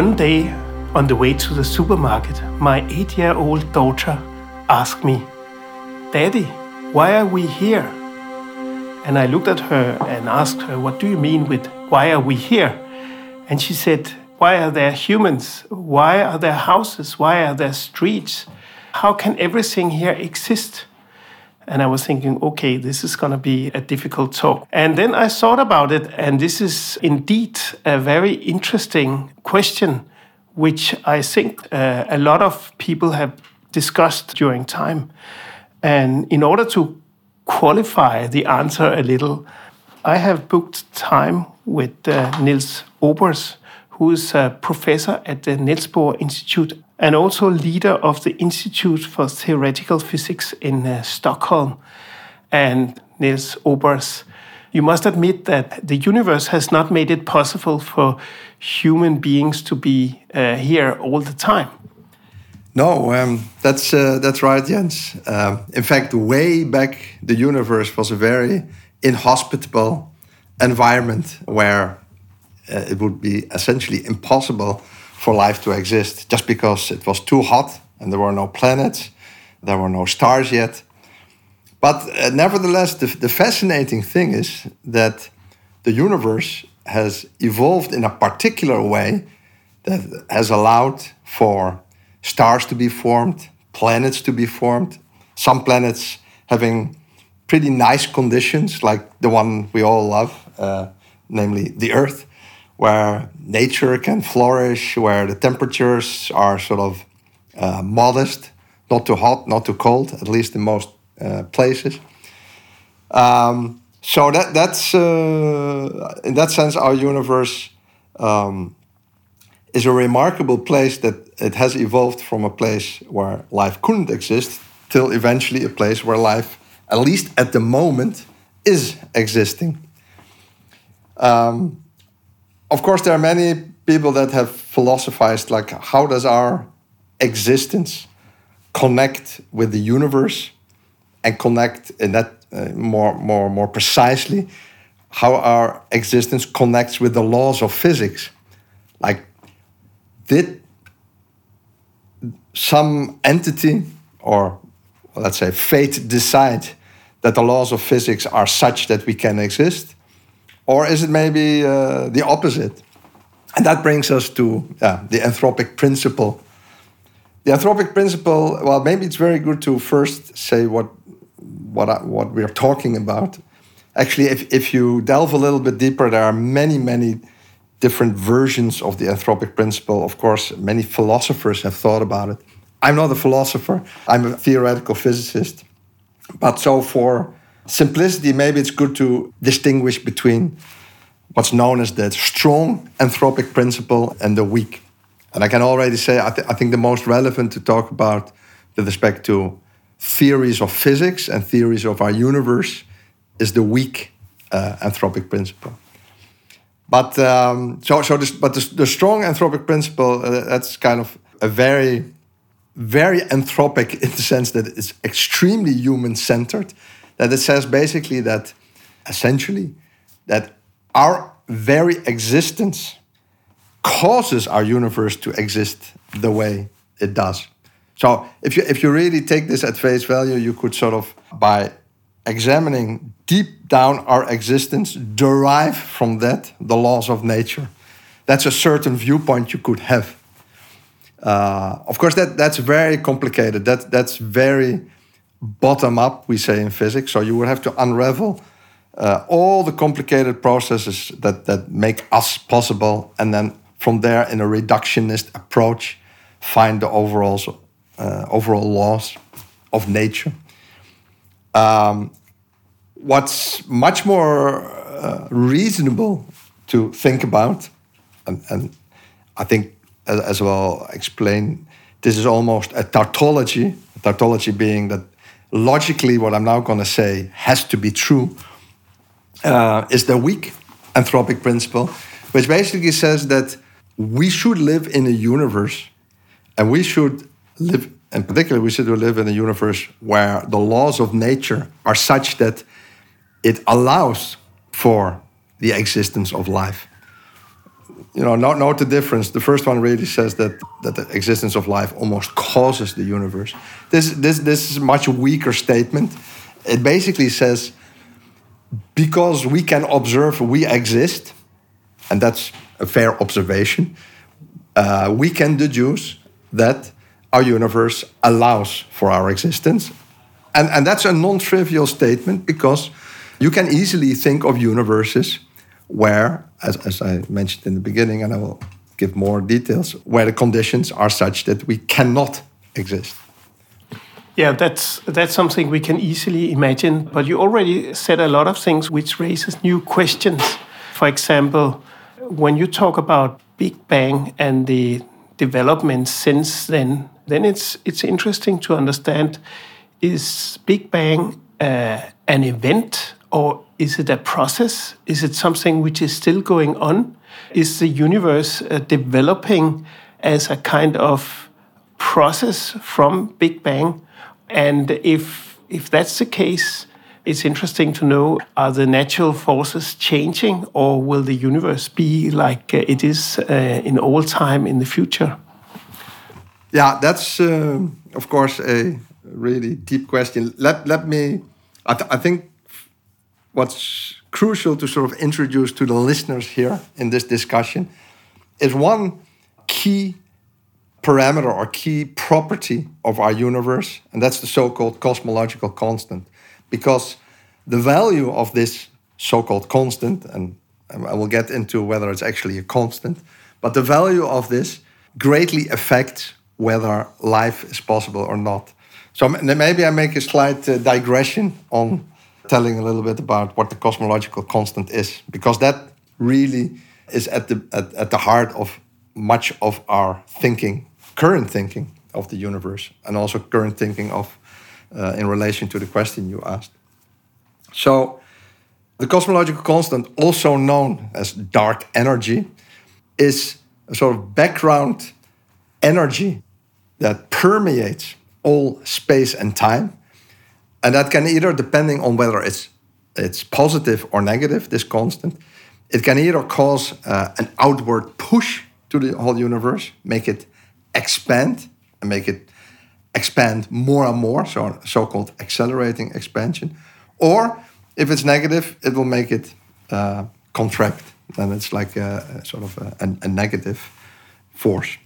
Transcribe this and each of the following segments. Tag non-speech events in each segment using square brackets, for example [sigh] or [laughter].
One day, on the way to the supermarket, my eight year old daughter asked me, Daddy, why are we here? And I looked at her and asked her, What do you mean with why are we here? And she said, Why are there humans? Why are there houses? Why are there streets? How can everything here exist? And I was thinking, okay, this is going to be a difficult talk. And then I thought about it, and this is indeed a very interesting question, which I think uh, a lot of people have discussed during time. And in order to qualify the answer a little, I have booked time with uh, Niels Obers, who is a professor at the Niels Bohr Institute and also leader of the Institute for Theoretical Physics in uh, Stockholm. And Niels Obers, you must admit that the universe has not made it possible for human beings to be uh, here all the time. No, um, that's uh, that's right, Jens. Uh, in fact, way back, the universe was a very inhospitable environment where uh, it would be essentially impossible for life to exist just because it was too hot and there were no planets, there were no stars yet. But uh, nevertheless, the, the fascinating thing is that the universe has evolved in a particular way that has allowed for stars to be formed, planets to be formed, some planets having pretty nice conditions, like the one we all love, uh, namely the Earth, where nature can flourish, where the temperatures are sort of uh, modest, not too hot, not too cold, at least in most uh, places. Um, so that that's uh, in that sense, our universe um, is a remarkable place that it has evolved from a place where life couldn't exist till eventually a place where life, at least at the moment, is existing. Um, of course, there are many people that have philosophized like, how does our existence connect with the universe and connect in that uh, more, more, more precisely how our existence connects with the laws of physics. Like, did some entity or let's say fate decide that the laws of physics are such that we can exist? Or is it maybe uh, the opposite? And that brings us to yeah, the anthropic principle. The anthropic principle, well, maybe it's very good to first say what, what, I, what we're talking about. Actually, if, if you delve a little bit deeper, there are many, many different versions of the anthropic principle. Of course, many philosophers have thought about it. I'm not a philosopher, I'm a theoretical physicist. But so for simplicity, maybe it's good to distinguish between what's known as the strong anthropic principle and the weak. And I can already say, I, th I think the most relevant to talk about with respect to theories of physics and theories of our universe is the weak uh, anthropic principle. But um, so, so this, but the, the strong anthropic principle uh, that's kind of a very, very anthropic in the sense that it's extremely human centered that it says basically that essentially that our very existence causes our universe to exist the way it does. So if you if you really take this at face value, you could sort of by examining deep down our existence derive from that the laws of nature. That's a certain viewpoint you could have. Uh, of course, that that's very complicated. That that's very bottom up, we say in physics. So you would have to unravel uh, all the complicated processes that, that make us possible, and then from there, in a reductionist approach, find the overall, uh, overall laws of nature. Um, what's much more uh, reasonable to think about, and, and I think as, as well explain, this is almost a tautology, a tautology being that logically, what I'm now going to say has to be true, uh, is the weak anthropic principle, which basically says that we should live in a universe and we should live, in particular, we should live in a universe where the laws of nature are such that it allows for the existence of life. You know, note, note the difference. The first one really says that that the existence of life almost causes the universe. This this this is a much weaker statement. It basically says because we can observe we exist, and that's a fair observation. Uh, we can deduce that our universe allows for our existence, and and that's a non-trivial statement because you can easily think of universes where, as, as I mentioned in the beginning, and I will give more details, where the conditions are such that we cannot exist. Yeah, that's that's something we can easily imagine. But you already said a lot of things which raises new questions. For example, when you talk about Big Bang and the developments since then, then it's it's interesting to understand: is Big Bang uh, an event or is it a process? Is it something which is still going on? Is the universe uh, developing as a kind of process from Big Bang? And if if that's the case, it's interesting to know are the natural forces changing or will the universe be like uh, it is uh, in all time in the future? Yeah, that's uh, of course a really deep question. Let let me. I, th I think what's crucial to sort of introduce to the listeners here in this discussion is one key parameter or key property of our universe, and that's the so called cosmological constant. Because the value of this so called constant, and I will get into whether it's actually a constant, but the value of this greatly affects whether life is possible or not. So maybe I make a slight uh, digression on telling a little bit about what the cosmological constant is, because that really is at the at, at the heart of much of our thinking, current thinking of the universe, and also current thinking of uh, in relation to the question you asked. So, the cosmological constant, also known as dark energy, is a sort of background energy that permeates all space and time and that can either, depending on whether it's it's positive or negative, this constant, it can either cause uh, an outward push to the whole universe, make it expand and make it expand more and more, so so-called accelerating expansion, or if it's negative, it will make it uh, contract, and it's like a, a sort of a, a, a negative force.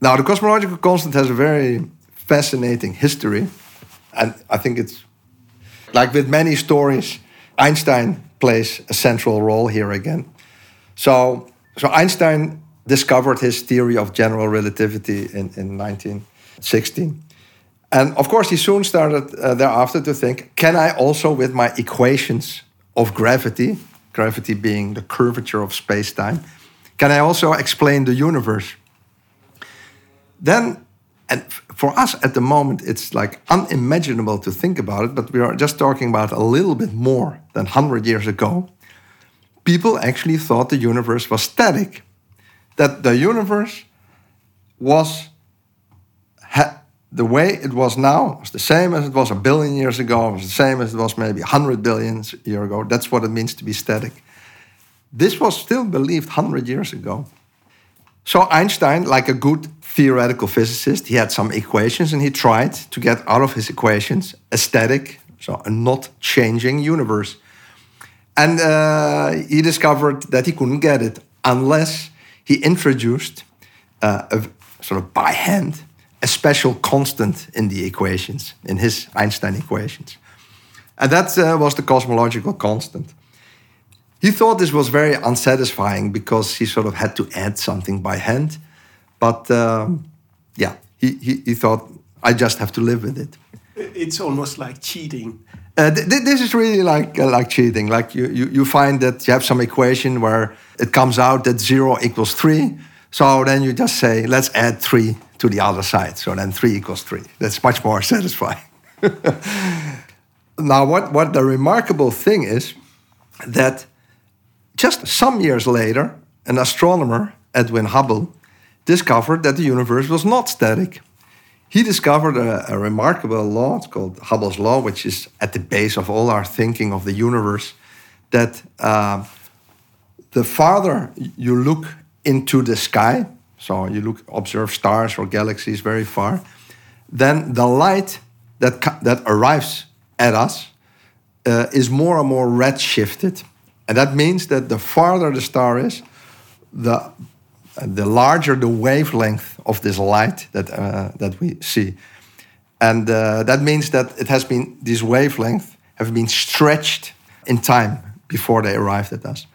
Now, the cosmological constant has a very fascinating history and I think it's like with many stories, Einstein plays a central role here again. So, so Einstein discovered his theory of general relativity in, in 1916. And of course, he soon started uh, thereafter to think can I also, with my equations of gravity, gravity being the curvature of space time, can I also explain the universe? Then and for us at the moment, it's like unimaginable to think about it, but we are just talking about a little bit more than 100 years ago. People actually thought the universe was static, that the universe was the way it was now was the same as it was a billion years ago, was the same as it was maybe 100 billion years ago. That's what it means to be static. This was still believed 100 years ago. So Einstein, like a good theoretical physicist, he had some equations and he tried to get out of his equations a static, so a not changing universe. And uh, he discovered that he couldn't get it unless he introduced uh, a sort of by hand a special constant in the equations, in his Einstein equations. And that uh, was the cosmological constant. He thought this was very unsatisfying because he sort of had to add something by hand. But um, yeah, he, he, he, thought, I just have to live with it. It's almost like cheating. Uh, th this is really like uh, like cheating. Like you, you, you find that you have some equation where it comes out that zero equals three. So then you just say, let's add three to the other side. So then three equals three. That's much more [laughs] satisfying. now, what, what the remarkable thing is that just some years later, an astronomer, Edwin Hubble, discovered that the universe was not static. He discovered a, a, remarkable law, it's called Hubble's law, which is at the base of all our thinking of the universe, that uh, the farther you look into the sky, so you look observe stars or galaxies very far, then the light that that arrives at us uh, is more and more redshifted, and that means that the farther the star is, the the larger the wavelength of this light that uh, that we see, and uh, that means that it has been these wavelengths have been stretched in time before they arrived at us.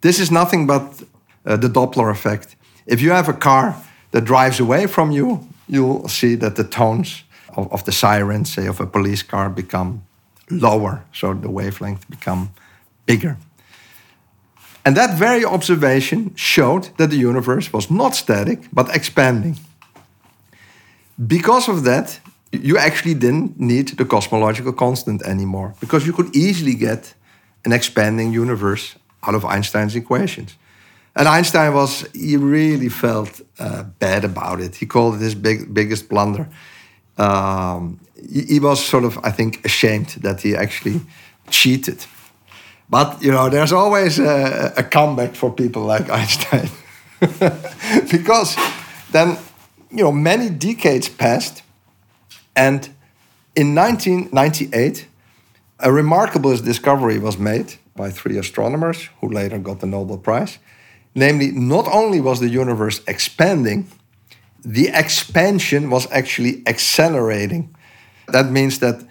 This is nothing but uh, the Doppler effect. If you have a car that drives away from you, you'll see that the tones of, of the sirens, say of a police car, become lower, so the wavelength become bigger. And that very observation showed that the universe was not static, but expanding. Because of that, you actually didn't need the cosmological constant anymore, because you could easily get an expanding universe out of Einstein's equations. And Einstein was, he really felt uh, bad about it. He called it his big, biggest blunder. Um, he, he, was sort of, I think, ashamed that he actually cheated. But, you know, there's always a, a comeback for people like [laughs] Einstein. [laughs] because then, you know, many decades passed. And in 1998, a remarkable discovery was made by three astronomers who later got the Nobel Prize. Namely, not only was the universe expanding, the expansion was actually accelerating. That means that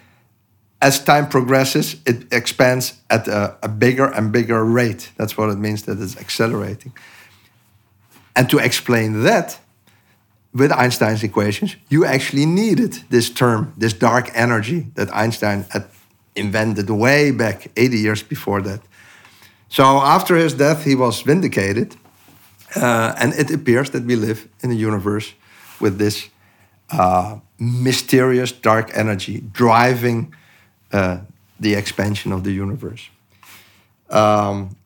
as time progresses, it expands at a, a, bigger and bigger rate. That's what it means that it's accelerating. And to explain that, with Einstein's equations, you actually needed this term, this dark energy that Einstein had invented way back 80 years before that. So after his death, he was vindicated. Uh, and it appears that we live in a universe with this uh, mysterious dark energy driving uh, the expansion of the universe. Um,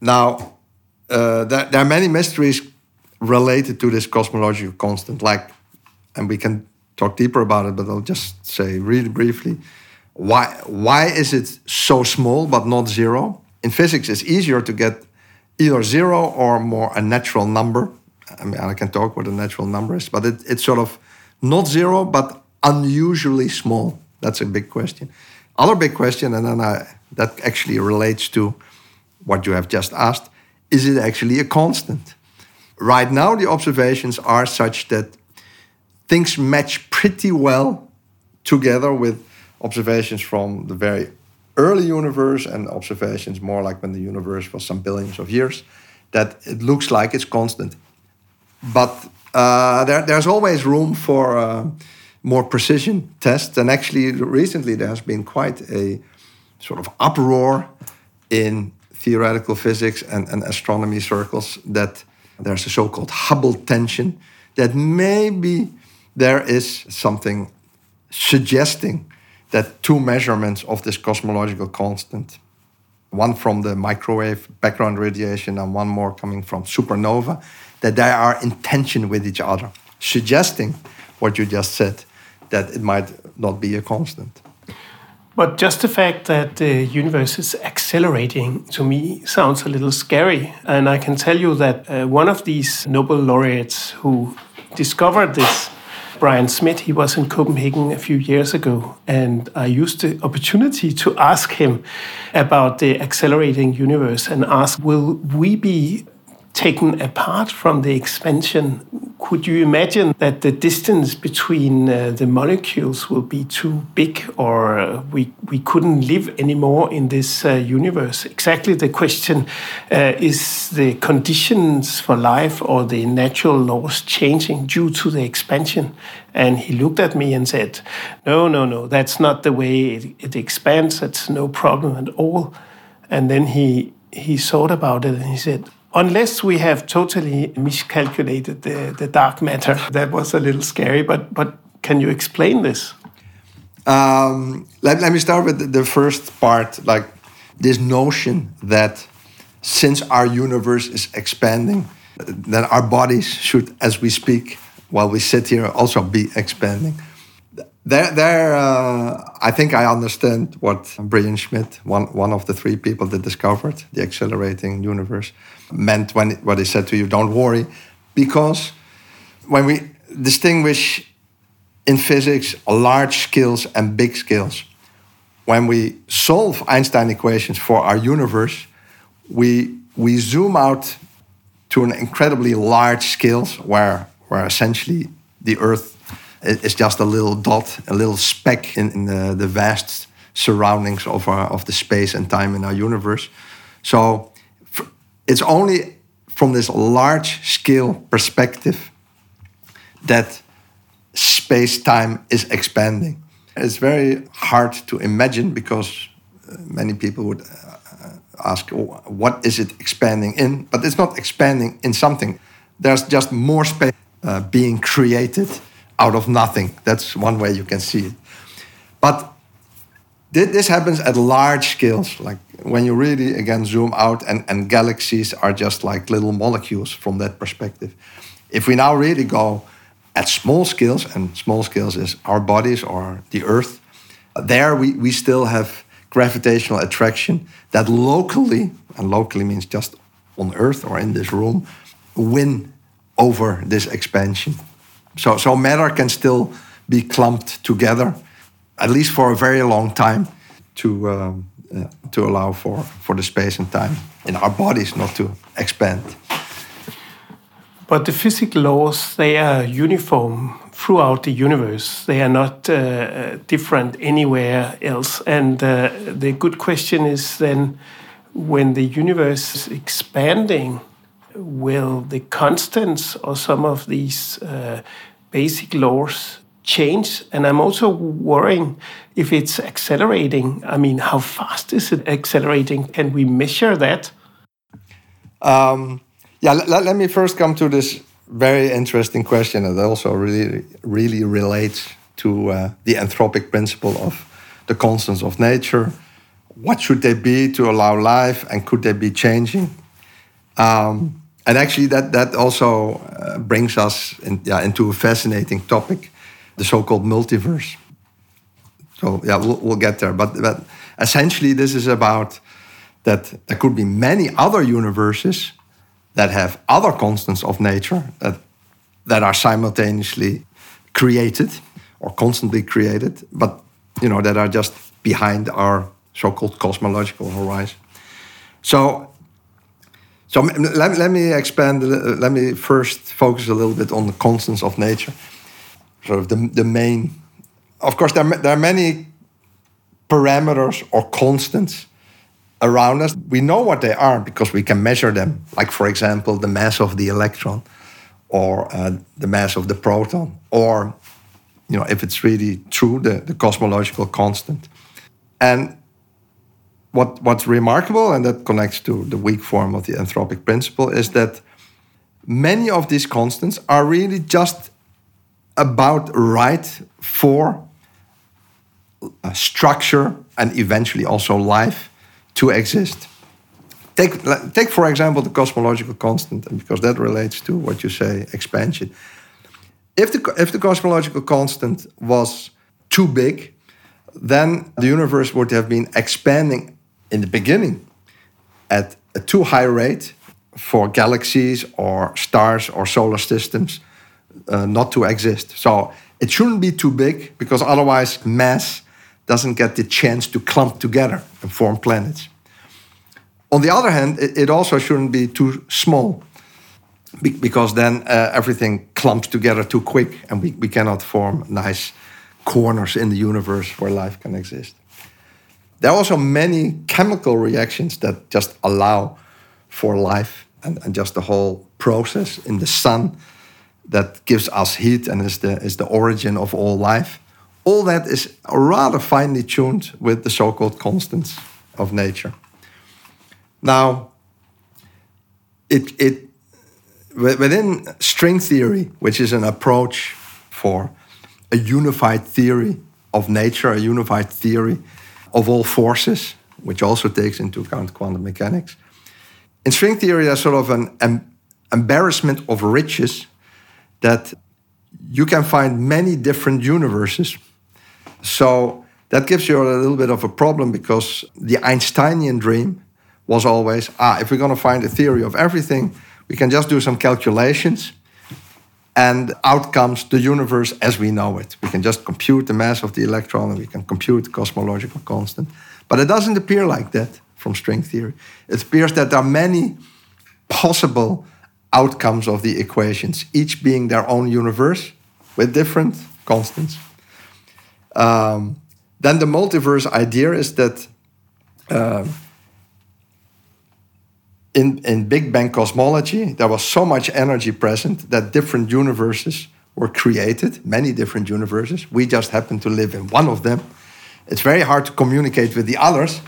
now, uh, there, there, are many mysteries related to this cosmological constant, like, and we can talk deeper about it, but I'll just say really briefly why, why is it so small but not zero? In physics, it's easier to get either zero or more a natural number. I mean, I can talk what a natural number is, but it, it's sort of not zero, but unusually small. That's a big question. Other big question, and then I, that actually relates to what you have just asked is it actually a constant? Right now, the observations are such that things match pretty well together with observations from the very early universe and observations more like when the universe was some billions of years, that it looks like it's constant. But uh, there, there's always room for uh, more precision tests. And actually, recently there has been quite a sort of uproar in theoretical physics and, and astronomy circles that there's a so called Hubble tension, that maybe there is something suggesting that two measurements of this cosmological constant, one from the microwave background radiation and one more coming from supernova, that they are in tension with each other, suggesting what you just said, that it might not be a constant. But just the fact that the universe is accelerating to me sounds a little scary. And I can tell you that uh, one of these Nobel laureates who discovered this Brian Schmidt, He was in Copenhagen a few years ago, and I used the opportunity to ask him about the accelerating universe and ask, will we be taken apart from the expansion, could you imagine that the distance between uh, the molecules will be too big or uh, we, we couldn't live anymore in this uh, universe? Exactly the question uh, is the conditions for life or the natural laws changing due to the expansion? And he looked at me and said, No, no, no, that's not the way it, it expands. That's no problem at all. And then he, he thought about it and he said, unless we have totally miscalculated the, the dark matter. [laughs] That was a little scary, but, but can you explain this? Um, let, let me start with the first part like this notion that since our universe is expanding, then our bodies should, as we speak, while we sit here, also be expanding. There, there uh, I think I understand what Brian Schmidt, one, one of the three people that discovered the accelerating universe, meant when it, what he said to you, don't worry, because when we distinguish in physics large scales and big scales, when we solve Einstein equations for our universe, we, we zoom out to an incredibly large scale where, where essentially the Earth is just a little dot, a little speck in, in the, the, vast surroundings of, our, of the space and time in our universe. So it's only from this large scale perspective that space time is expanding. It's very hard to imagine because uh, many people would uh, ask, oh, what is it expanding in? But it's not expanding in something. There's just more space uh, being created out of nothing. That's one way you can see it. But this happens at large scales, like when you really again zoom out, and, and galaxies are just like little molecules from that perspective. If we now really go at small scales, and small scales is our bodies or the Earth, there we, we still have gravitational attraction that locally, and locally means just on Earth or in this room, win over this expansion. So, so matter can still be clumped together, at least for a very long time, to, um, uh, to allow for, for the space and time in our bodies not to expand. But the physical laws, they are uniform throughout the universe. They are not uh, different anywhere else. And uh, the good question is then when the universe is expanding, will the constants or some of these uh, basic laws change? And I'm also worrying if it's accelerating. I mean, how fast is it accelerating? Can we measure that? Um, yeah, let, let me first come to this very interesting question that also really, really relates to uh, the anthropic principle of the constants of nature. What should they be to allow life, and could they be changing? Um, and actually, that that also uh, brings us in, yeah, into a fascinating topic, the so-called multiverse. So yeah, we'll, we'll get there. But, but essentially, this is about that there could be many other universes that have other constants of nature that, that are simultaneously created or constantly created, but you know that are just behind our so-called cosmological horizon. So, so let, let me expand. Let me first focus a little bit on the constants of nature. Sort of the, the main. Of course, there, there are many parameters or constants around us. We know what they are because we can measure them. Like, for example, the mass of the electron or uh, the mass of the proton, or, you know, if it's really true, the, the cosmological constant. And what, what's remarkable, and that connects to the weak form of the anthropic principle, is that many of these constants are really just about right for uh, structure and eventually also life to exist. Take, take for example, the cosmological constant, and because that relates to what you say, expansion. If the, if the cosmological constant was too big, then the universe would have been expanding in the beginning at a too high rate for galaxies or stars or solar systems uh, not to exist. So it shouldn't be too big because otherwise mass doesn't get the chance to clump together and form planets. On the other hand, it, also shouldn't be too small because then uh, everything clumps together too quick and we, we cannot form nice corners in the universe where life can exist. There are also many chemical reactions that just allow for life and, and just the whole process in the sun that gives us heat and is the, is the origin of all life all that is rather finely tuned with the so called constants of nature. Now, it, it, within string theory, which is an approach for a unified theory of nature, a unified theory of all forces, which also takes into account quantum mechanics. In string theory, there's sort of an em embarrassment of riches that you can find many different universes So that gives you a little bit of a problem because the Einsteinian dream was always ah, if we're going to find a theory of everything, we can just do some calculations and out comes the universe as we know it. We can just compute the mass of the electron and we can compute the cosmological constant. But it doesn't appear like that from string theory. It appears that there are many possible outcomes of the equations, each being their own universe with different constants. Um, then the multiverse idea is that uh, in, in Big Bang cosmology, there was so much energy present that different universes were created, many different universes. We just happen to live in one of them. It's very hard to communicate with the others.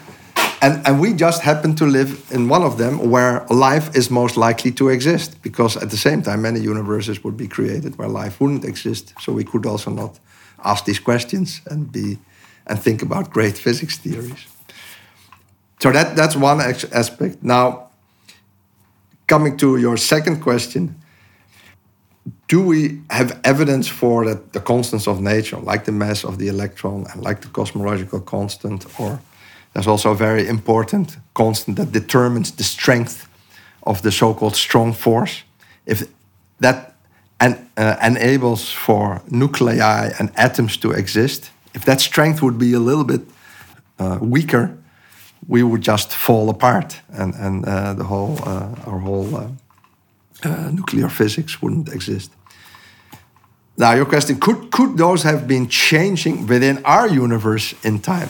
And, and we just happen to live in one of them where life is most likely to exist, because at the same time, many universes would be created where life wouldn't exist. So we could also not ask these questions and be and think about great physics theories. So that, that's one aspect. Now, coming to your second question, do we have evidence for that the constants of nature, like the mass of the electron and like the cosmological constant, or there's also a very important constant that determines the strength of the so-called strong force. If that uh, enables for nuclei and atoms to exist, if that strength would be a little bit uh, weaker, we would just fall apart, and and uh, the whole uh, our whole uh, uh, nuclear physics wouldn't exist. Now, your question: Could could those have been changing within our universe in time?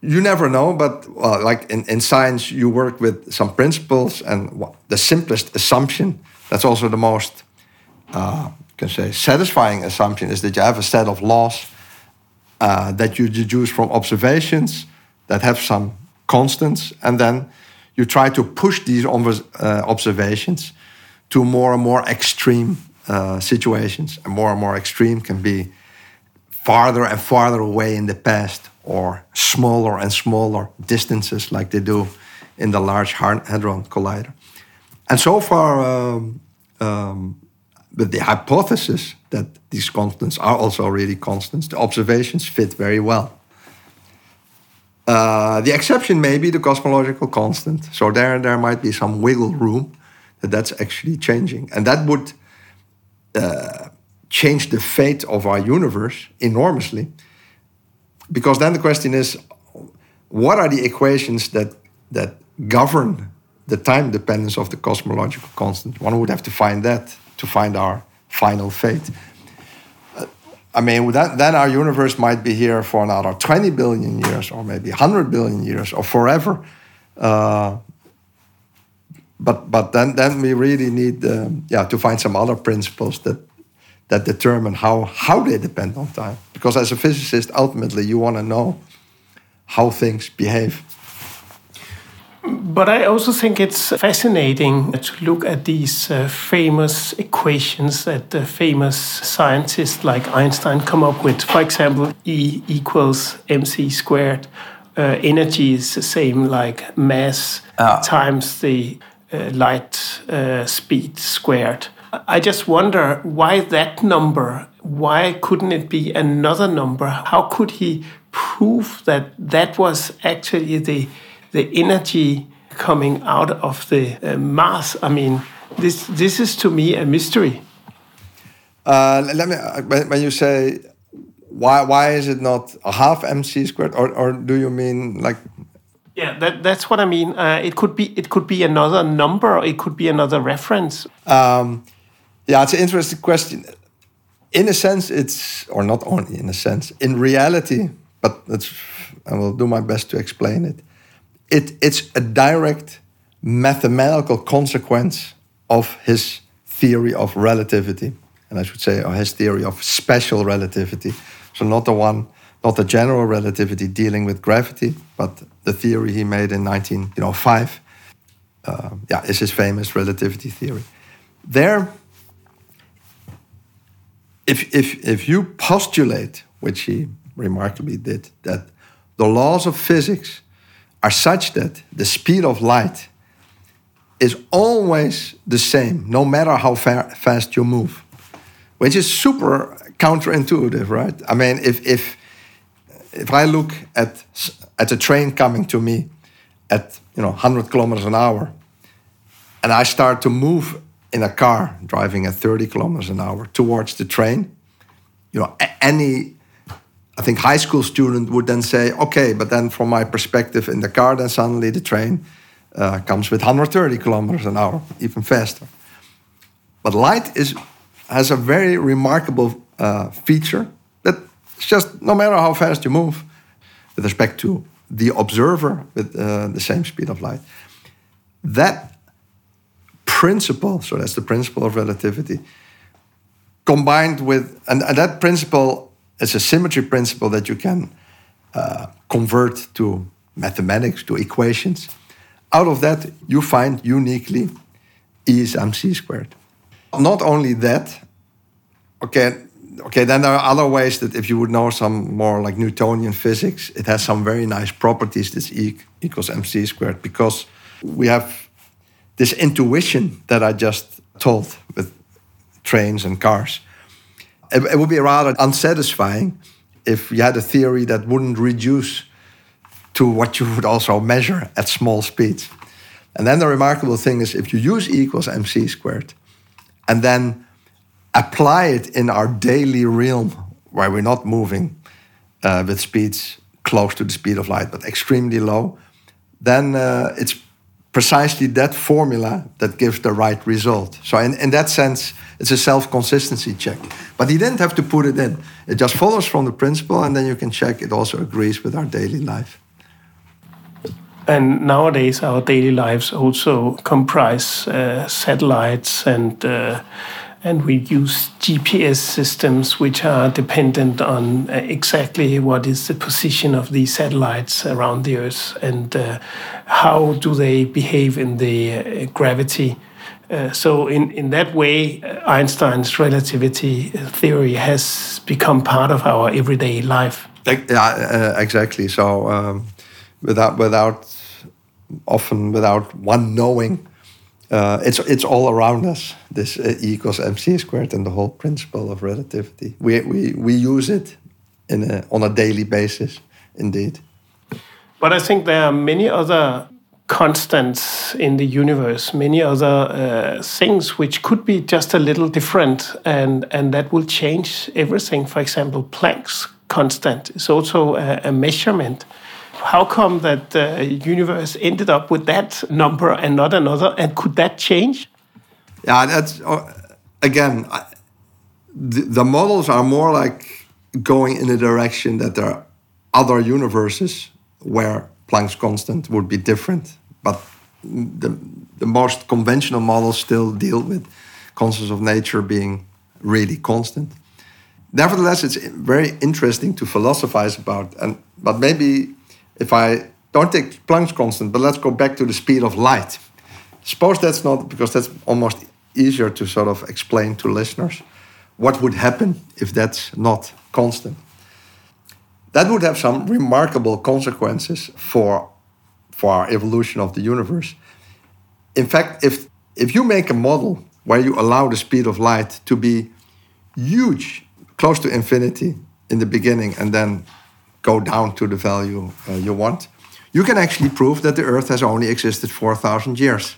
You never know, but like in, in science, you work with some principles, and the simplest assumption that's also the most uh, can say satisfying assumption is that you have a set of laws uh, that you deduce from observations that have some constants, and then you try to push these uh, observations to more and more extreme uh, situations. And more and more extreme can be farther and farther away in the past, or smaller and smaller distances, like they do in the Large Hadron Collider. And so far, um, um, with the hypothesis that these constants are also really constants, the observations fit very well. Uh, the exception may be the cosmological constant. So there, there might be some wiggle room that that's actually changing, and that would uh, change the fate of our universe enormously. Because then the question is, what are the equations that that govern the time dependence of the cosmological constant? One would have to find that to find our final fate. I mean, that, then our universe might be here for another 20 billion years, or maybe 100 billion years, or forever. Uh, but but then then we really need uh, yeah to find some other principles that that determine how how they depend on time. Because as a physicist, ultimately you want to know how things behave. But I also think it's fascinating to look at these uh, famous equations that the famous scientists like Einstein come up with. For example, E equals mc squared. Uh, energy is the same like mass ah. times the uh, light uh, speed squared. I just wonder why that number? Why couldn't it be another number? How could he prove that that was actually the the energy coming out of the uh, mass. I mean, this this is to me a mystery. Uh, let me uh, when you say why why is it not a half mc squared or or do you mean like yeah that that's what i mean uh, it could be it could be another number it could be another reference um, yeah it's an interesting question in a sense it's or not only in a sense in reality but that's i will do my best to explain it it, it's a direct mathematical consequence of his theory of relativity. And I should say, or his theory of special relativity. So, not the one, not the general relativity dealing with gravity, but the theory he made in 1905. Uh, yeah, is his famous relativity theory. There, if, if, if you postulate, which he remarkably did, that the laws of physics are such that the speed of light is always the same, no matter how fa fast you move, which is super counterintuitive, right? I mean, if if if I look at at a train coming to me at you know 100 kilometers an hour, and I start to move in a car driving at 30 kilometers an hour towards the train, you know, any I think high school student would then say, okay, but then from my perspective in the car, then suddenly the train uh, comes with 130 kilometers an hour, even faster. But light is has a very remarkable uh, feature that just no matter how fast you move, with respect to the observer with uh, the same speed of light, that principle, so that's the principle of relativity, combined with, and, and that principle is a symmetry principle that you can uh, convert to mathematics, to equations. Out of that, you find uniquely E is mc squared. Not only that, okay, okay, then there are other ways that if you would know some more like Newtonian physics, it has some very nice properties, this E equals mc squared, because we have this intuition that I just told with trains and cars. It, it would be rather unsatisfying if you had a theory that wouldn't reduce to what you would also measure at small speeds. And then the remarkable thing is if you use E equals mc squared and then apply it in our daily realm where we're not moving uh, with speeds close to the speed of light but extremely low, then uh, it's precisely that formula that gives the right result. So, in, in that sense, it's a self consistency check. But he didn't have to put it in, it just follows from the principle, and then you can check it also agrees with our daily life. And nowadays, our daily lives also comprise uh, satellites and uh, and we use GPS systems which are dependent on uh, exactly what is the position of these satellites around the Earth and uh, how do they behave in the uh, gravity. Uh, so in, in that way, uh, Einstein's relativity theory has become part of our everyday life. Yeah, uh, exactly. So um, without without often without one knowing uh, it's it's all around us. This uh, E equals mc squared and the whole principle of relativity. We we we use it in a, on a daily basis, indeed. But I think there are many other constants in the universe, many other uh, things which could be just a little different, and and that will change everything. For example, Planck's constant is also a, a measurement how come that the universe ended up with that number and not another? And could that change? Yeah, that's uh, again, the, the models are more like going in the direction that there are other universes where Planck's constant would be different. But the, the most conventional models still deal with constants of nature being really constant. Nevertheless, it's very interesting to philosophize about, and but maybe if I don't take Planck's constant, but let's go back to the speed of light. Suppose that's not, because that's almost easier to sort of explain to listeners. What would happen if that's not constant? That would have some remarkable consequences for, for our evolution of the universe. In fact, if, if you make a model where you allow the speed of light to be huge, close to infinity in the beginning, and then go down to the value uh, you want, you can actually prove that the Earth has only existed 4,000 years.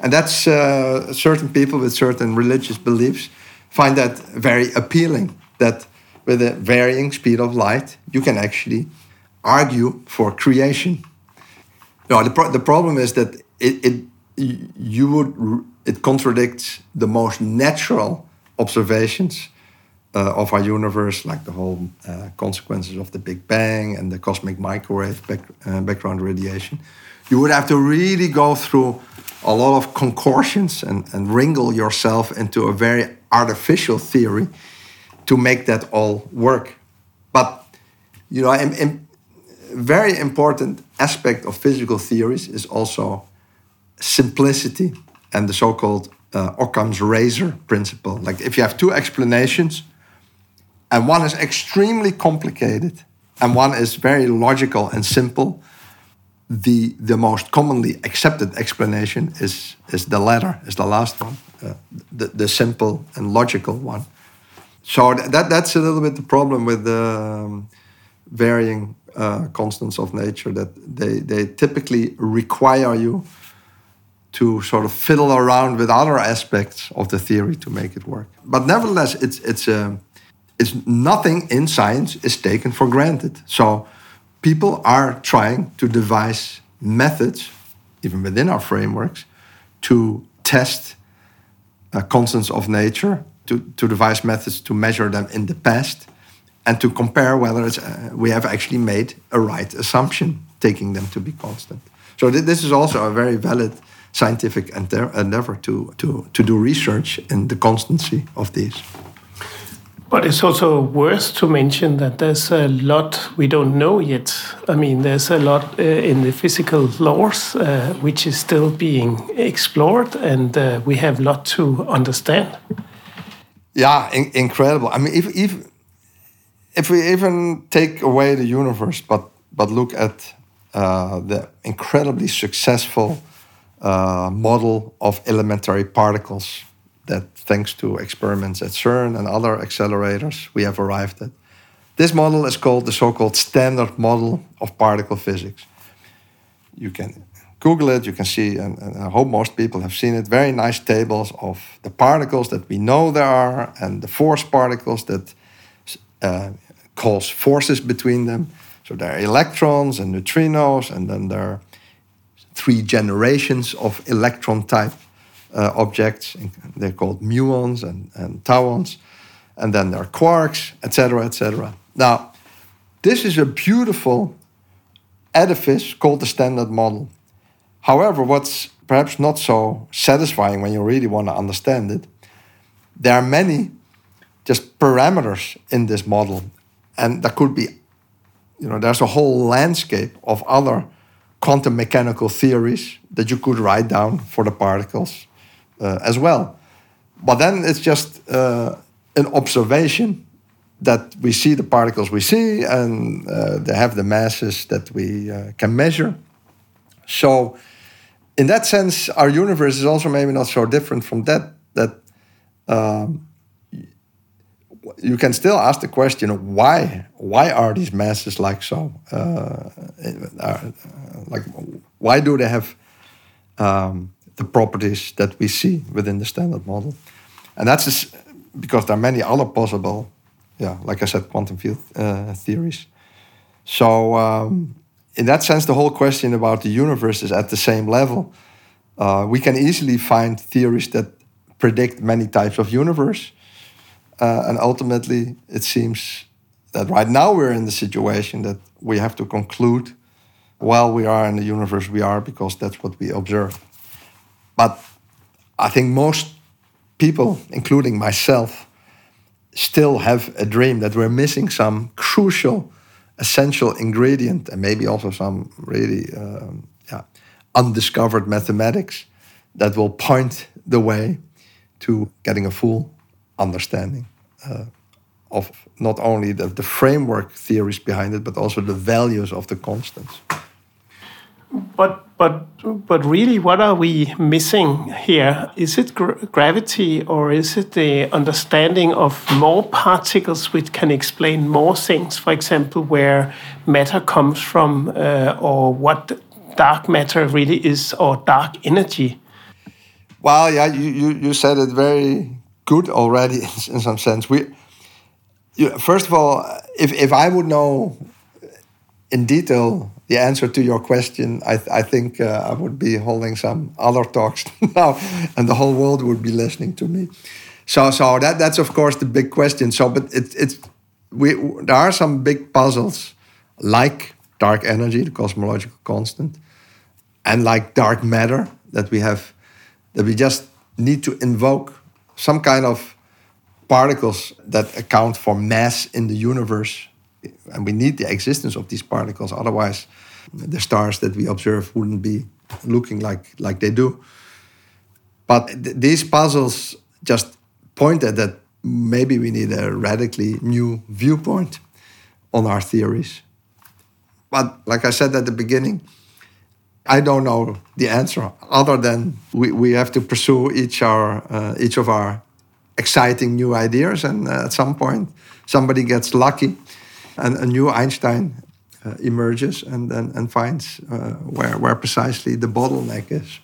And that's uh, certain people with certain religious beliefs find that very appealing. That with a varying speed of light, you can actually argue for creation. No, the, pro the problem is that it, it you would it contradicts the most natural observations uh, of our universe, like the whole uh, consequences of the Big Bang and the cosmic microwave back, uh, background radiation, you would have to really go through a lot of concordance and, and wrangle yourself into a very artificial theory to make that all work. But, you know, a very important aspect of physical theories is also simplicity and the so-called uh, Occam's razor principle. Like if you have two explanations, and one is extremely complicated, and one is very logical and simple. The, the most commonly accepted explanation is, is the latter, is the last one, uh, the, the simple and logical one. So that that's a little bit the problem with the um, varying uh, constants of nature that they they typically require you to sort of fiddle around with other aspects of the theory to make it work. But nevertheless, it's it's a it's nothing in science is taken for granted. So people are trying to devise methods, even within our frameworks, to test uh, constants of nature, to, to devise methods to measure them in the past, and to compare whether uh, we have actually made a right assumption, taking them to be constant. So th this is also a very valid scientific endeavor to, to, to do research in the constancy of these. But it's also worth to mention that there's a lot we don't know yet. I mean, there's a lot uh, in the physical laws uh, which is still being explored, and uh, we have a lot to understand. Yeah, in incredible. I mean, if, if if we even take away the universe, but but look at uh, the incredibly successful uh, model of elementary particles that thanks to experiments at CERN and other accelerators, we have arrived at. This model is called the so-called standard model of particle physics. You can Google it, you can see, and, and, I hope most people have seen it, very nice tables of the particles that we know there are and the force particles that uh, cause forces between them. So there are electrons and neutrinos, and then there are three generations of electron type uh, objects. They're called muons and, and tauons. And then there are quarks, etc., etc. Now, this is a beautiful edifice called the Standard Model. However, what's perhaps not so satisfying when you really want to understand it, there are many just parameters in this model. And there could be, you know, there's a whole landscape of other quantum mechanical theories that you could write down for the particles uh, as well. But then it's just uh, an observation that we see the particles we see and uh, they have the masses that we uh, can measure. So, in that sense, our universe is also maybe not so different from that. That um, you can still ask the question why why are these masses like so uh, uh, like why do they have um, the properties that we see within the standard model. And that's just because there are many other possible, yeah, like I said, quantum field uh, theories. So um, in that sense, the whole question about the universe is at the same level. Uh, we can easily find theories that predict many types of universe. Uh, and ultimately, it seems that right now we're in the situation that we have to conclude while we are in the universe we are because that's what we observe. But I think most people, including myself, still have a dream that we're missing some crucial, essential ingredient, and maybe also some really um, yeah, undiscovered mathematics that will point the way to getting a full understanding uh, of not only the, the framework theories behind it, but also the values of the constants. But but but really, what are we missing here? Is it gra gravity, or is it the understanding of more particles which can explain more things? For example, where matter comes from, uh, or what dark matter really is, or dark energy. Well, yeah, you you, you said it very good already [laughs] in, in some sense. We you, first of all, if if I would know in detail the answer to your question, I, th I think uh, I would be holding some other talks [laughs] now, and the whole world would be listening to me. So, so that that's of course the big question. So, but it, it's we there are some big puzzles, like dark energy, the cosmological constant, and like dark matter that we have, that we just need to invoke some kind of particles that account for mass in the universe and we need the existence of these particles. Otherwise the stars that we observe wouldn't be looking like like they do. But th these puzzles just pointed that maybe we need a radically new viewpoint on our theories. But like i said at the beginning i don't know the answer other than we, we have to pursue each our uh, each of our exciting new ideas, and uh, at some point, somebody gets lucky, and a new Einstein uh, emerges and, and, and finds uh, where, where precisely the bottleneck is.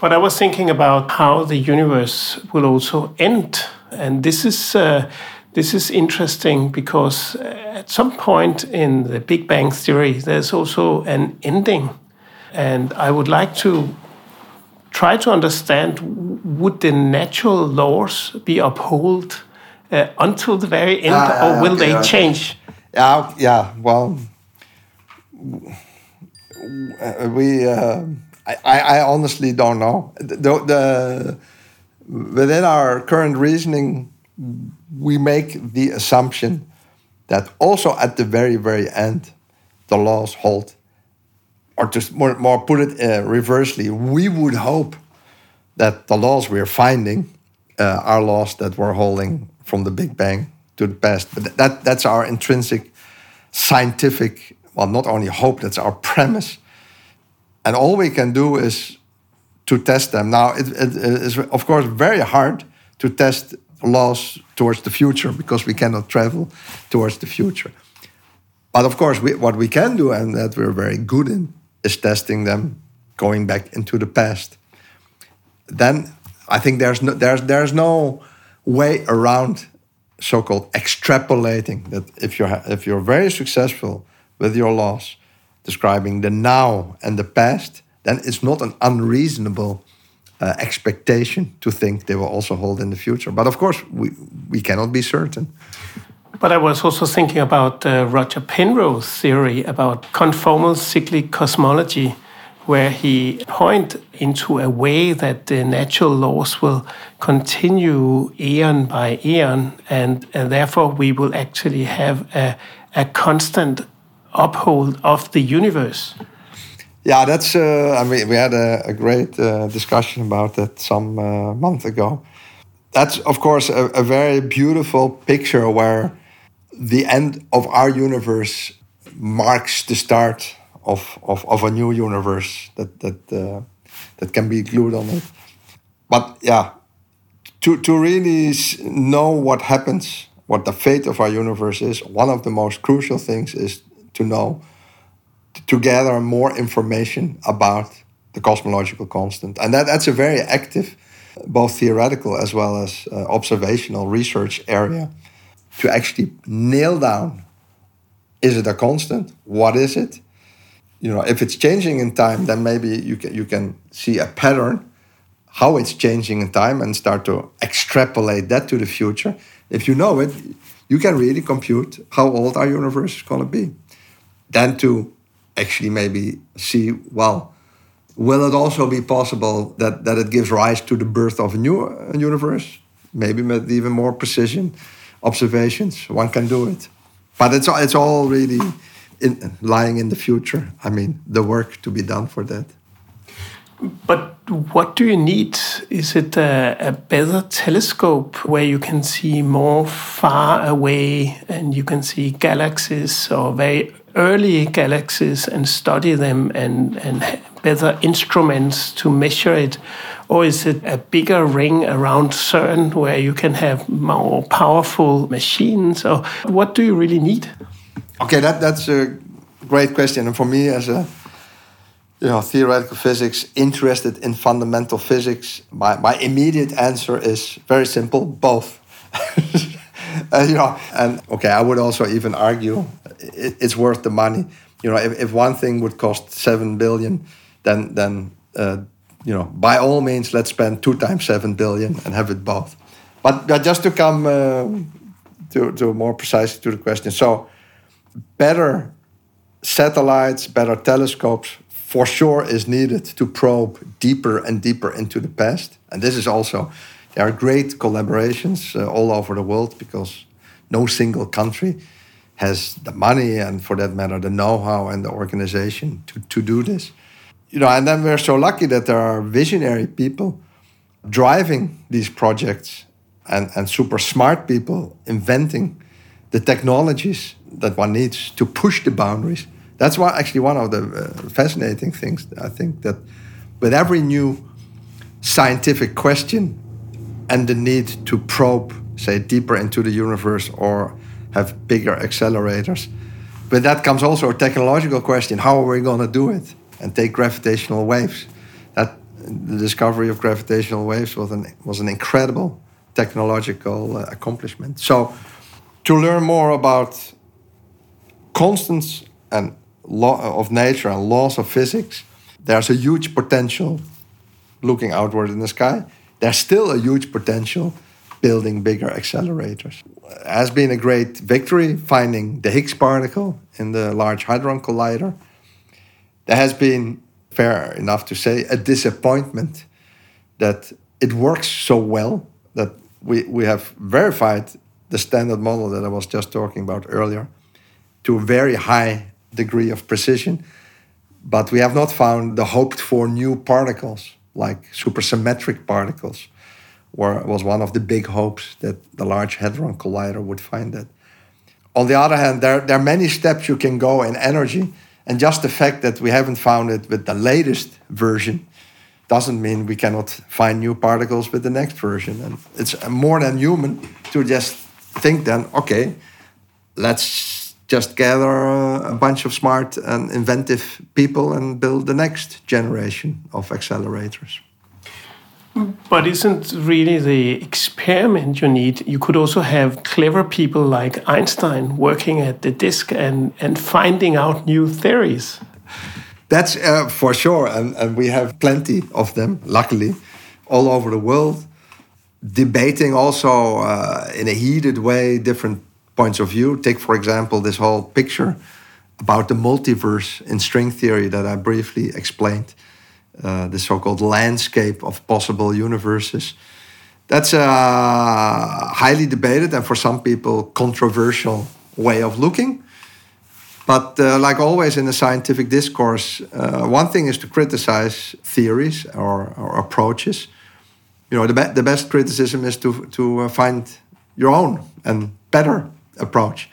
But I was thinking about how the universe will also end, and this is uh, this is interesting because at some point in the Big Bang theory, there's also an ending, and I would like to try to understand: would the natural laws be upheld uh, until the very end, ah, or will okay, they change? Yeah, yeah. Well, we. Uh, I, I honestly don't know. The, the, within our current reasoning, we make the assumption that also at the very, very end, the laws hold. Or to more, more put it uh, reversely, we would hope that the laws we're finding uh, are laws that we're holding from the Big Bang to the past. But that, that's our intrinsic scientific, well, not only hope, that's our premise and all we can do is to test them. Now, it, it is, of course, very hard to test laws towards the future because we cannot travel towards the future. But of course, we, what we can do, and that we're very good in, is testing them going back into the past. Then I think there's no, there's, there's no way around so-called extrapolating that if you're, if you're very successful with your laws, describing the now and the past, then it's not an unreasonable uh, expectation to think they will also hold in the future. But of course, we, we cannot be certain. But I was also thinking about uh, Roger Penrose's theory about conformal cyclic cosmology, where he point into a way that the natural laws will continue eon by eon, and, and therefore we will actually have a, a constant uphold of the universe. Yeah, that's. Uh, I mean, we had a, a great uh, discussion about that some uh, month ago. That's, of course, a, a, very beautiful picture where the end of our universe marks the start of, of, of a new universe that that uh, that can be glued on it. But yeah, to to really know what happens, what the fate of our universe is, one of the most crucial things is to know to gather more information about the cosmological constant. And that, that's a very active both theoretical as well as uh, observational research area. To actually nail down is it a constant? What is it you know if it's changing in time then maybe you can you can see a pattern how it's changing in time and start to extrapolate that to the future. If you know it you can really compute how old our universe is going to be. Then to actually maybe see well will it also be possible that, that it gives rise to the birth of a new a universe? Maybe with even more precision observations one can do it. But it's, it's all really in, lying in the future i mean the work to be done for that but what do you need? Is it a, a, better telescope where you can see more far away and you can see galaxies or very early galaxies and study them and, and better instruments to measure it? Or is it a bigger ring around CERN where you can have more powerful machines? Or what do you really need? Okay, that, that's a great question. And for me, as a you know, theoretical physics, interested in fundamental physics, my, my immediate answer is very simple both. [laughs] uh, you know, and okay, I would also even argue it, it's worth the money. You know, if, if one thing would cost seven billion, then then uh, you know, by all means, let's spend two times seven billion and have it both. But, just to come uh, to, to more precisely to the question, so better satellites, better telescopes for sure is needed to probe deeper and deeper into the past. And this is also, there are great collaborations uh, all over the world because no single country has the money and, for that matter, the know how and the organization to, to do this. You know, and then we're so lucky that there are visionary people driving these projects and, and super smart people inventing the technologies that one needs to push the boundaries that's why actually one of the uh, fascinating things I think that with every new scientific question and the need to probe, say, deeper into the universe or have bigger accelerators. But that comes also a technological question: How are we going to do it? And take gravitational waves. That the discovery of gravitational waves was an was an incredible technological uh, accomplishment. So, to learn more about constants and law uh, of nature and laws of physics, there's a huge potential looking outward in the sky. There's still a huge potential building bigger accelerators. It has been a great victory finding the Higgs particle in the Large Hadron Collider. There has been, fair enough to say, a disappointment that it works so well that we, we have verified the standard model that I was just talking about earlier to a very high degree of precision. But we have not found the hoped for new particles, like supersymmetric particles, where was one of the big hopes that the Large Hadron Collider would find that. On the other hand, there, there are many steps you can go in energy, and just the fact that we haven't found it with the latest version doesn't mean we cannot find new particles with the next version. And it's more than human to just think then, okay, let's just gather a bunch of smart and inventive people and build the next generation of accelerators. But isn't really the experiment you need? You could also have clever people like Einstein working at the disk and, and finding out new theories. That's uh, for sure. And, and we have plenty of them, luckily, all over the world, debating also uh, in a heated way different points of view. Take, for example, this whole picture about the multiverse in string theory that I briefly explained, uh, the so called landscape of possible universes. That's a highly debated and for some people controversial way of looking. But uh, like always in the scientific discourse, uh, one thing is to criticize theories or, or approaches. You know, the, be the best criticism is to, to uh, find your own and better approach.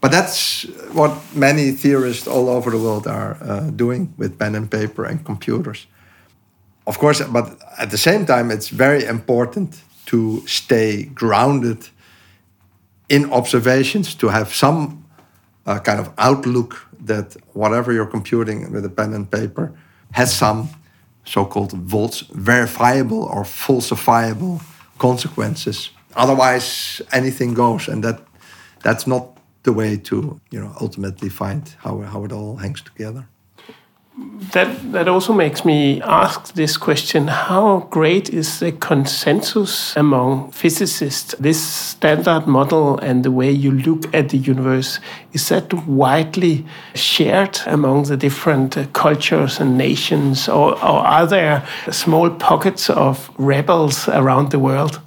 But that's what many theorists all over the world are uh, doing with pen and paper and computers. Of course, but at the same time, it's very important to stay grounded in observations, to have some uh, kind of outlook that whatever you're computing with a pen and paper has some so-called verifiable or falsifiable consequences. Otherwise, anything goes, and that that's not the way to you know ultimately find how, how it all hangs together. That that also makes me ask this question how great is the consensus among physicists? This standard model and the way you look at the universe is that widely shared among the different cultures and nations or, or are there small pockets of rebels around the world?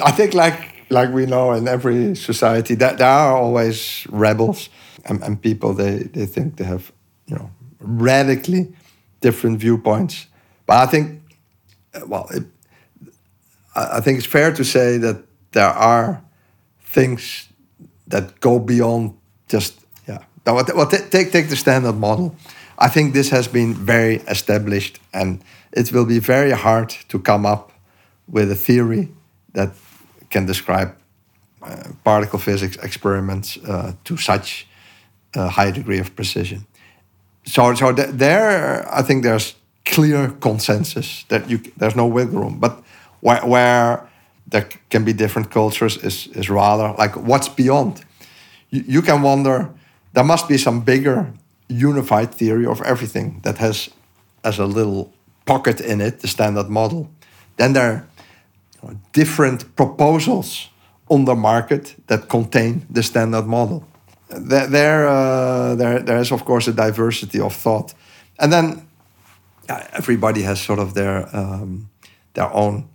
I think like like we know in every society that there are always rebels and, and people they, they think they have you know radically different viewpoints. But i think uh, well it, i think it's fair to say that there are things that go beyond just yeah. Well, well take take the standard model. I think this has been very established and it will be very hard to come up with a theory that can describe uh, particle physics experiments uh, to such a high degree of precision. So, so th there, I think there's clear consensus that you there's no wiggle room. But where, where there can be different cultures is is rather like what's beyond. You, you can wonder there must be some bigger unified theory of everything that has as a little pocket in it the standard model. Then there different proposals on the market that contain the standard model. There, there, uh, there, there is of course a diversity of thought, and then everybody has sort of their um, their own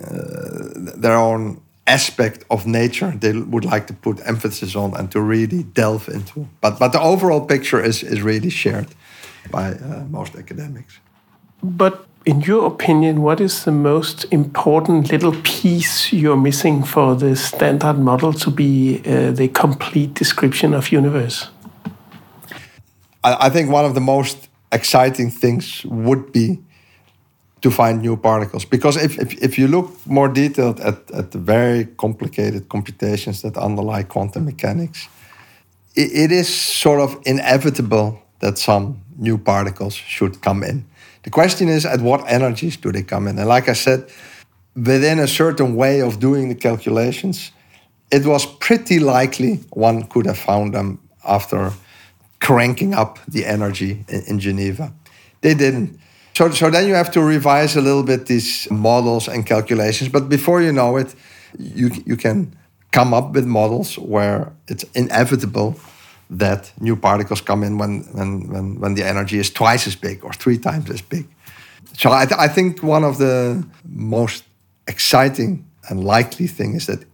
uh, their own aspect of nature they would like to put emphasis on and to really delve into. But but the overall picture is is really shared by uh, most academics. But in your opinion, what is the most important little piece you're missing for the standard model to be uh, the complete description of universe? I, I think one of the most exciting things would be to find new particles. Because if, if, if you look more detailed at, at the very complicated computations that underlie quantum mechanics, it, it is sort of inevitable that some new particles should come in. The question is at what energies do they come in? And like I said, within a certain way of doing the calculations, it was pretty likely one could have found them after cranking up the energy in, Geneva. They didn't. So, so then you have to revise a little bit these models and calculations. But before you know it, you, you can come up with models where it's inevitable that new particles come in when, when, when, when the energy is twice as big or three times as big. So I, th I think one of the most exciting and likely thing is that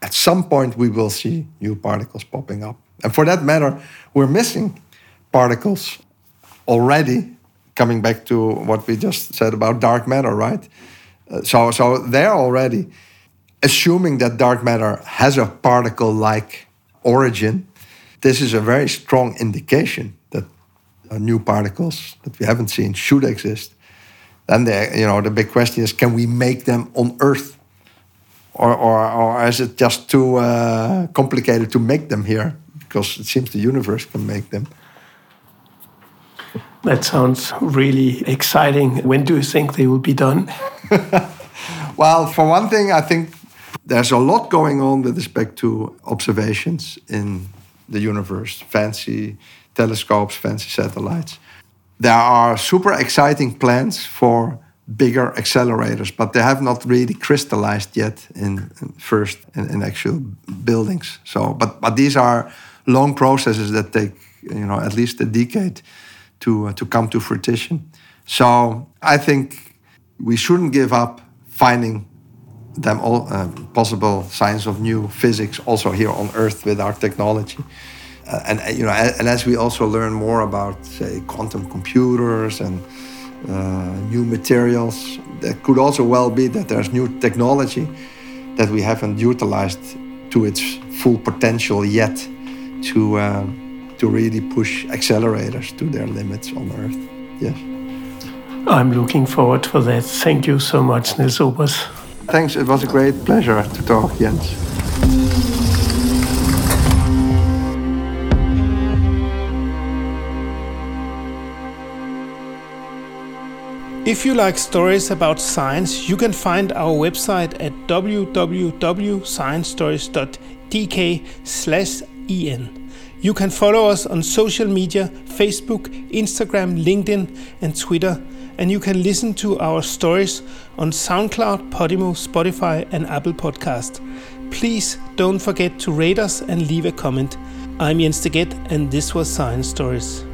at some point we will see new particles popping up. And for that matter, we're missing particles already, coming back to what we just said about dark matter, right? Uh, so, so they're already assuming that dark matter has a particle like origin. This is a very strong indication that new particles that we haven't seen should exist. Then the, you know, the big question is can we make them on Earth? Or, or, or is it just too uh, complicated to make them here? Because it seems the universe can make them. That sounds really exciting. When do you think they will be done? [laughs] well, for one thing, I think there's a lot going on with respect to observations in the universe, fancy telescopes, fancy satellites. There are super exciting plans for bigger accelerators, but they have not really crystallized yet in, in first in, in, actual buildings. So, but but these are long processes that take you know at least a decade to uh, to come to fruition. So I think we shouldn't give up finding them all uh, possible signs of new physics also here on Earth with our technology. Uh, and uh, you know, and as we also learn more about say quantum computers and uh, new materials. That could also well be that there's new technology that we haven't utilized to its full potential yet to, uh, to really push accelerators to their limits on Earth. Yes. I'm looking forward for that. Thank you so much, Niels Obers. Thanks. It was a great pleasure to talk, Jens. If you like stories about science, you can find our website at www.sciencestories.dk/en. You can follow us on social media Facebook, Instagram, LinkedIn, and Twitter. And you can listen to our stories on SoundCloud, Podimo, Spotify, and Apple Podcast. Please don't forget to rate us and leave a comment. I'm Jens Degett, and this was Science Stories.